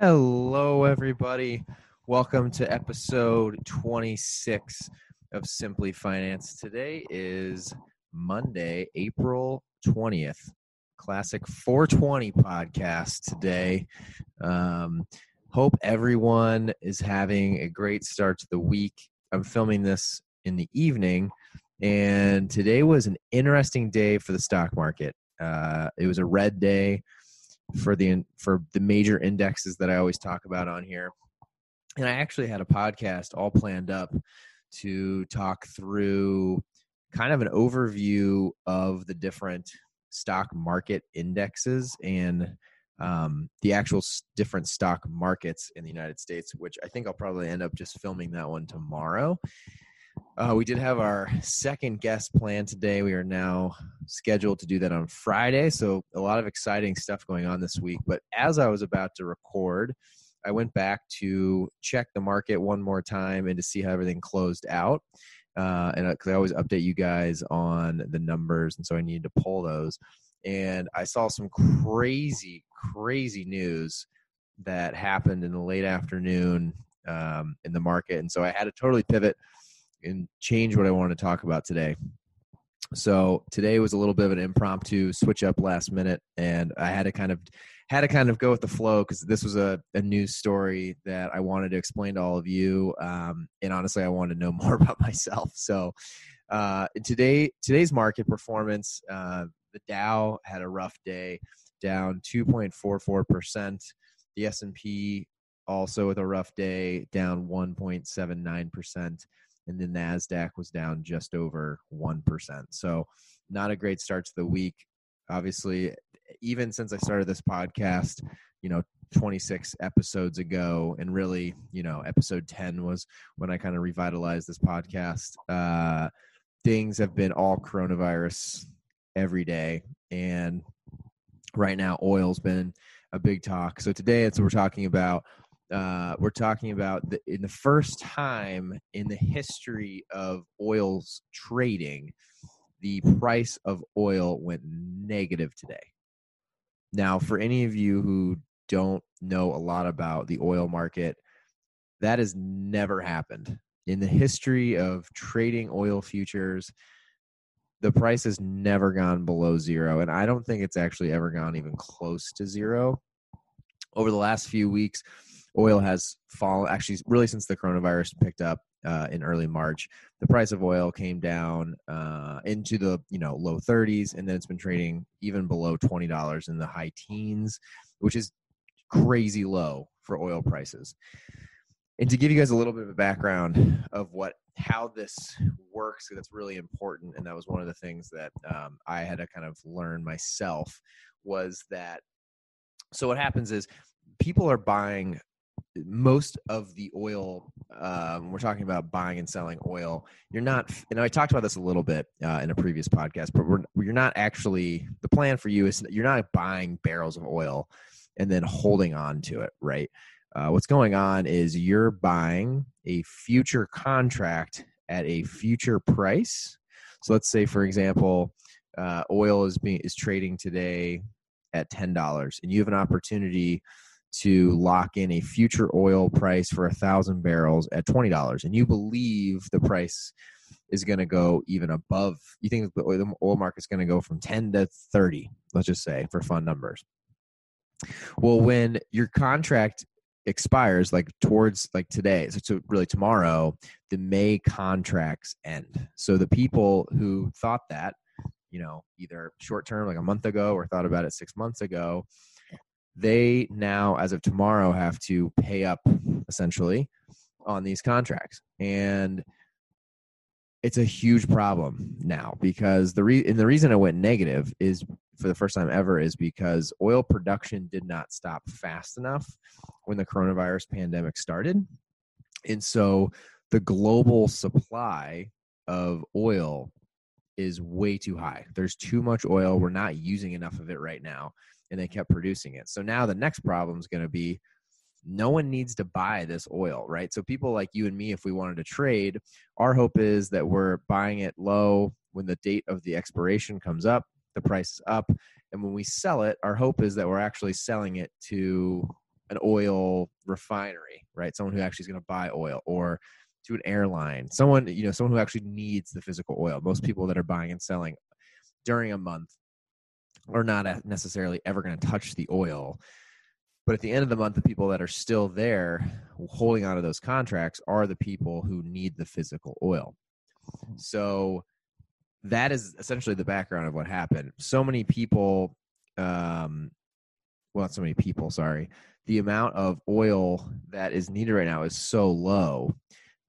Hello, everybody. Welcome to episode 26 of Simply Finance. Today is Monday, April 20th. Classic 420 podcast today. Um, hope everyone is having a great start to the week. I'm filming this in the evening, and today was an interesting day for the stock market. Uh, it was a red day for the for the major indexes that I always talk about on here. And I actually had a podcast all planned up to talk through kind of an overview of the different stock market indexes and um, the actual different stock markets in the United States, which I think I'll probably end up just filming that one tomorrow. Uh, we did have our second guest plan today. We are now scheduled to do that on Friday. So, a lot of exciting stuff going on this week. But as I was about to record, I went back to check the market one more time and to see how everything closed out. Uh, and because I always update you guys on the numbers, and so I needed to pull those. And I saw some crazy, crazy news that happened in the late afternoon um, in the market, and so I had to totally pivot and change what I wanted to talk about today. So today was a little bit of an impromptu switch up last minute, and I had to kind of had to kind of go with the flow because this was a, a news story that I wanted to explain to all of you, um, and honestly, I wanted to know more about myself. So uh, today today's market performance, uh, the Dow had a rough day, down 2.44 percent. The S and P also with a rough day, down 1.79 percent and the Nasdaq was down just over one percent. So, not a great start to the week. Obviously, even since I started this podcast, you know, 26 episodes ago, and really, you know, episode 10 was when I kind of revitalized this podcast. Uh, things have been all coronavirus every day, and right now, oil's been a big talk. So today, it's we're talking about uh, we're talking about the, in the first time in the history of oil's trading, the price of oil went negative today. Now, for any of you who don't know a lot about the oil market, that has never happened. In the history of trading oil futures, the price has never gone below zero. And I don't think it's actually ever gone even close to zero. Over the last few weeks, oil has fallen actually really since the coronavirus picked up uh, in early March. The price of oil came down uh, into the you know low 30s, and then it's been trading even below twenty dollars in the high teens, which is crazy low for oil prices. And to give you guys a little bit of a background of what how this works, that's really important, and that was one of the things that um, I had to kind of learn myself was that. So what happens is people are buying most of the oil um, we're talking about buying and selling oil. You're not and i talked about this a little bit uh, in a previous podcast but we're, you're not actually the plan for you is you're not buying barrels of oil and then holding on to it right? Uh, what's going on is you're buying a future contract at a future price. So let's say for example uh, oil is being is trading today at $10 and you have an opportunity to lock in a future oil price for a thousand barrels at twenty dollars, and you believe the price is going to go even above. You think the oil market's going to go from ten to thirty, let's just say, for fun numbers. Well, when your contract expires, like towards like today, so, so really tomorrow, the May contracts end. So the people who thought that, you know, either short term, like a month ago, or thought about it six months ago, they now, as of tomorrow, have to pay up essentially on these contracts. And it's a huge problem now because the re- and the reason it went negative is for the first time ever is because oil production did not stop fast enough when the coronavirus pandemic started. And so the global supply of oil is way too high. There's too much oil. We're not using enough of it right now and they kept producing it. So now the next problem is going to be no one needs to buy this oil, right? So people like you and me, if we wanted to trade, our hope is that we're buying it low, when the date of the expiration comes up, the price is up. And when we sell it, our hope is that we're actually selling it to an oil refinery, right? Someone who actually is going to buy oil or to an airline, someone, you know, someone who actually needs the physical oil. Most people that are buying and selling during a month are not necessarily ever going to touch the oil. But at the end of the month, the people that are still there holding on to those contracts are the people who need the physical oil. So that is essentially the background of what happened. So many people, um, well, not so many people, sorry. The amount of oil that is needed right now is so low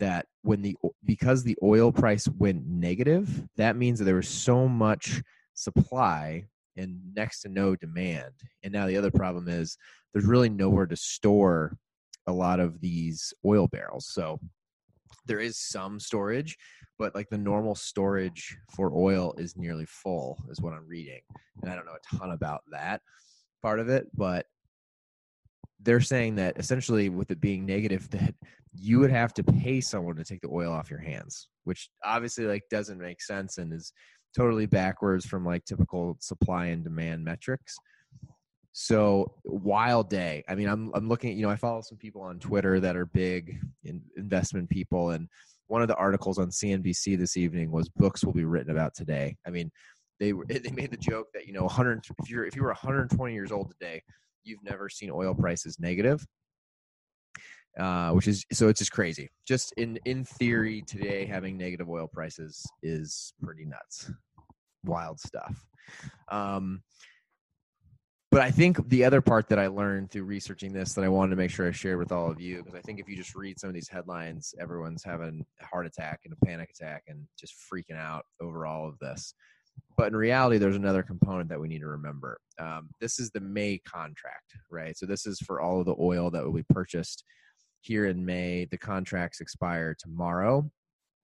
that when the because the oil price went negative, that means that there was so much supply and next to no demand. And now the other problem is there's really nowhere to store a lot of these oil barrels. So there is some storage, but like the normal storage for oil is nearly full, is what I'm reading. And I don't know a ton about that part of it, but they're saying that essentially with it being negative that you would have to pay someone to take the oil off your hands which obviously like doesn't make sense and is totally backwards from like typical supply and demand metrics. So wild day. I mean i'm i'm looking at, you know i follow some people on twitter that are big in investment people and one of the articles on cnbc this evening was books will be written about today. I mean they were they made the joke that you know 100 if you're if you were 120 years old today you've never seen oil prices negative uh, which is so it's just crazy. Just in in theory, today having negative oil prices is pretty nuts, wild stuff. Um, but I think the other part that I learned through researching this that I wanted to make sure I shared with all of you because I think if you just read some of these headlines, everyone's having a heart attack and a panic attack and just freaking out over all of this. But in reality, there's another component that we need to remember. Um, this is the May contract, right? So this is for all of the oil that will be purchased here in May. The contracts expire tomorrow.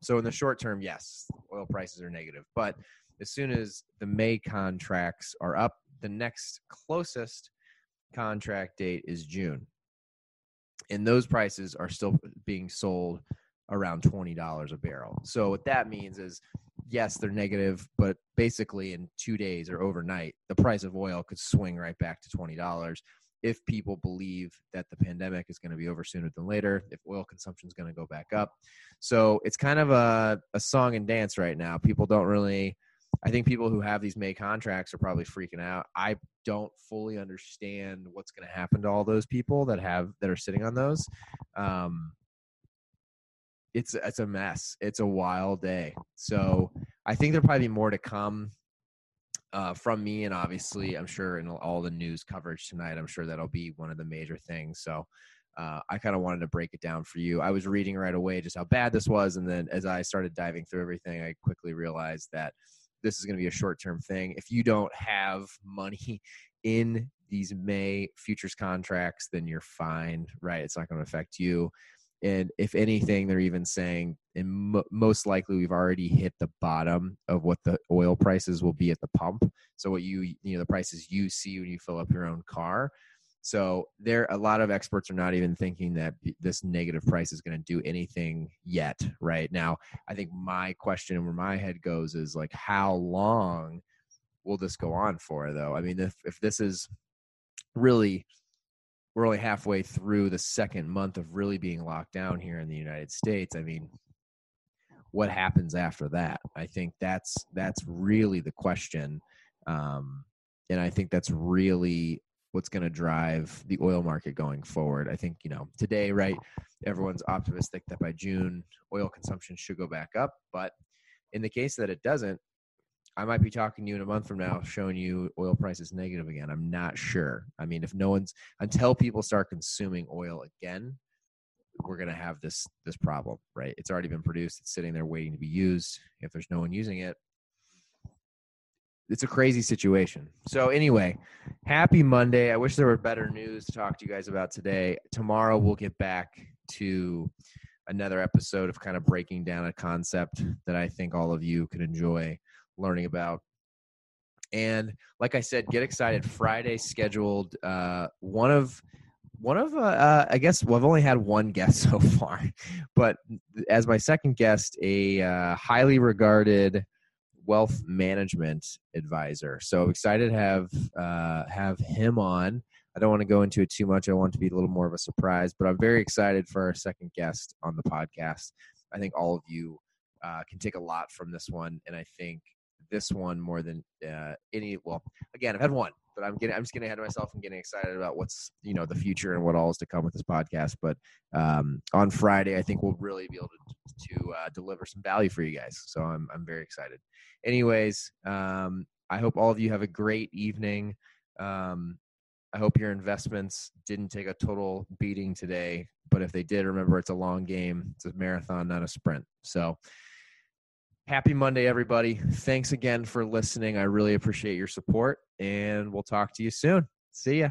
So in the short term, yes, oil prices are negative. But as soon as the May contracts are up, the next closest contract date is June. And those prices are still being sold around $20 a barrel. So what that means is yes, they're negative, but basically in 2 days or overnight, the price of oil could swing right back to $20 if people believe that the pandemic is going to be over sooner than later, if oil consumption is going to go back up. So it's kind of a, a song and dance right now. People don't really, I think people who have these May contracts are probably freaking out. I don't fully understand what's going to happen to all those people that have, that are sitting on those. Um, it's, it's a mess. It's a wild day. So I think there'll probably be more to come uh, from me, and obviously, I'm sure in all the news coverage tonight, I'm sure that'll be one of the major things. So, uh, I kind of wanted to break it down for you. I was reading right away just how bad this was, and then as I started diving through everything, I quickly realized that this is going to be a short-term thing. If you don't have money in these May futures contracts, then you're fine, right? It's not going to affect you and if anything they're even saying and mo- most likely we've already hit the bottom of what the oil prices will be at the pump so what you you know the prices you see when you fill up your own car so there a lot of experts are not even thinking that this negative price is going to do anything yet right now i think my question where my head goes is like how long will this go on for though i mean if if this is really we're only halfway through the second month of really being locked down here in the United States. I mean, what happens after that? I think that's that's really the question, um, and I think that's really what's going to drive the oil market going forward. I think you know today, right? Everyone's optimistic that by June oil consumption should go back up, but in the case that it doesn't, I might be talking to you in a month from now, showing you oil prices negative again. I'm not sure. I mean, if no one's until people start consuming oil again, we're going to have this this problem, right? It's already been produced. It's sitting there waiting to be used. If there's no one using it, it's a crazy situation. So anyway, happy Monday. I wish there were better news to talk to you guys about today. Tomorrow we'll get back to another episode of kind of breaking down a concept that I think all of you could enjoy learning about. And like I said, get excited. Friday scheduled. Uh, one of one of uh, uh, I guess well, I've only had one guest so far, but as my second guest, a uh, highly regarded wealth management advisor. So excited to have uh, have him on. I don't want to go into it too much. I want it to be a little more of a surprise, but I'm very excited for our second guest on the podcast. I think all of you uh, can take a lot from this one, and I think this one more than uh, any. Well, again, I've had one, but I'm getting. I'm just getting ahead of myself and getting excited about what's you know the future and what all is to come with this podcast. But um, on Friday, I think we'll really be able to to uh, deliver some value for you guys. So I'm I'm very excited. Anyways, um, I hope all of you have a great evening. Um, I hope your investments didn't take a total beating today, but if they did, remember it's a long game. It's a marathon, not a sprint. So happy Monday, everybody. Thanks again for listening. I really appreciate your support, and we'll talk to you soon. See ya.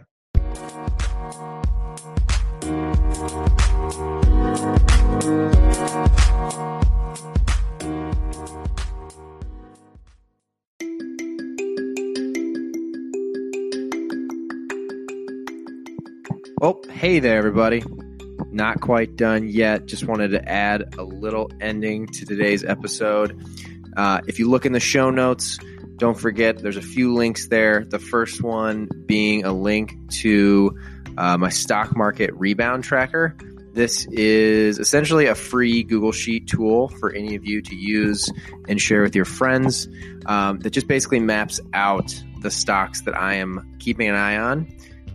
Well, hey there, everybody. Not quite done yet. Just wanted to add a little ending to today's episode. Uh, if you look in the show notes, don't forget there's a few links there. The first one being a link to uh, my stock market rebound tracker. This is essentially a free Google Sheet tool for any of you to use and share with your friends um, that just basically maps out the stocks that I am keeping an eye on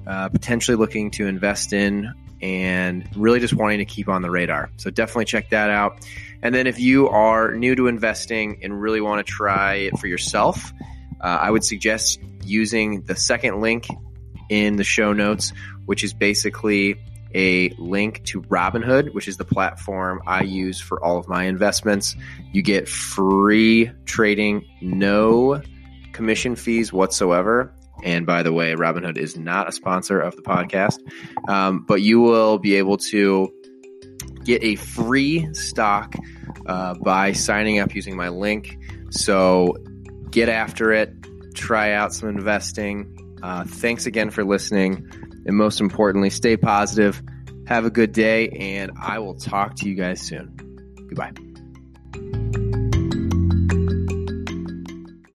uh, potentially looking to invest in and really just wanting to keep on the radar. So definitely check that out. And then if you are new to investing and really want to try it for yourself, uh, I would suggest using the second link in the show notes, which is basically a link to Robinhood, which is the platform I use for all of my investments. You get free trading, no commission fees whatsoever. And by the way, Robinhood is not a sponsor of the podcast, um, but you will be able to get a free stock uh, by signing up using my link. So get after it, try out some investing. Uh, thanks again for listening. And most importantly, stay positive. Have a good day, and I will talk to you guys soon. Goodbye.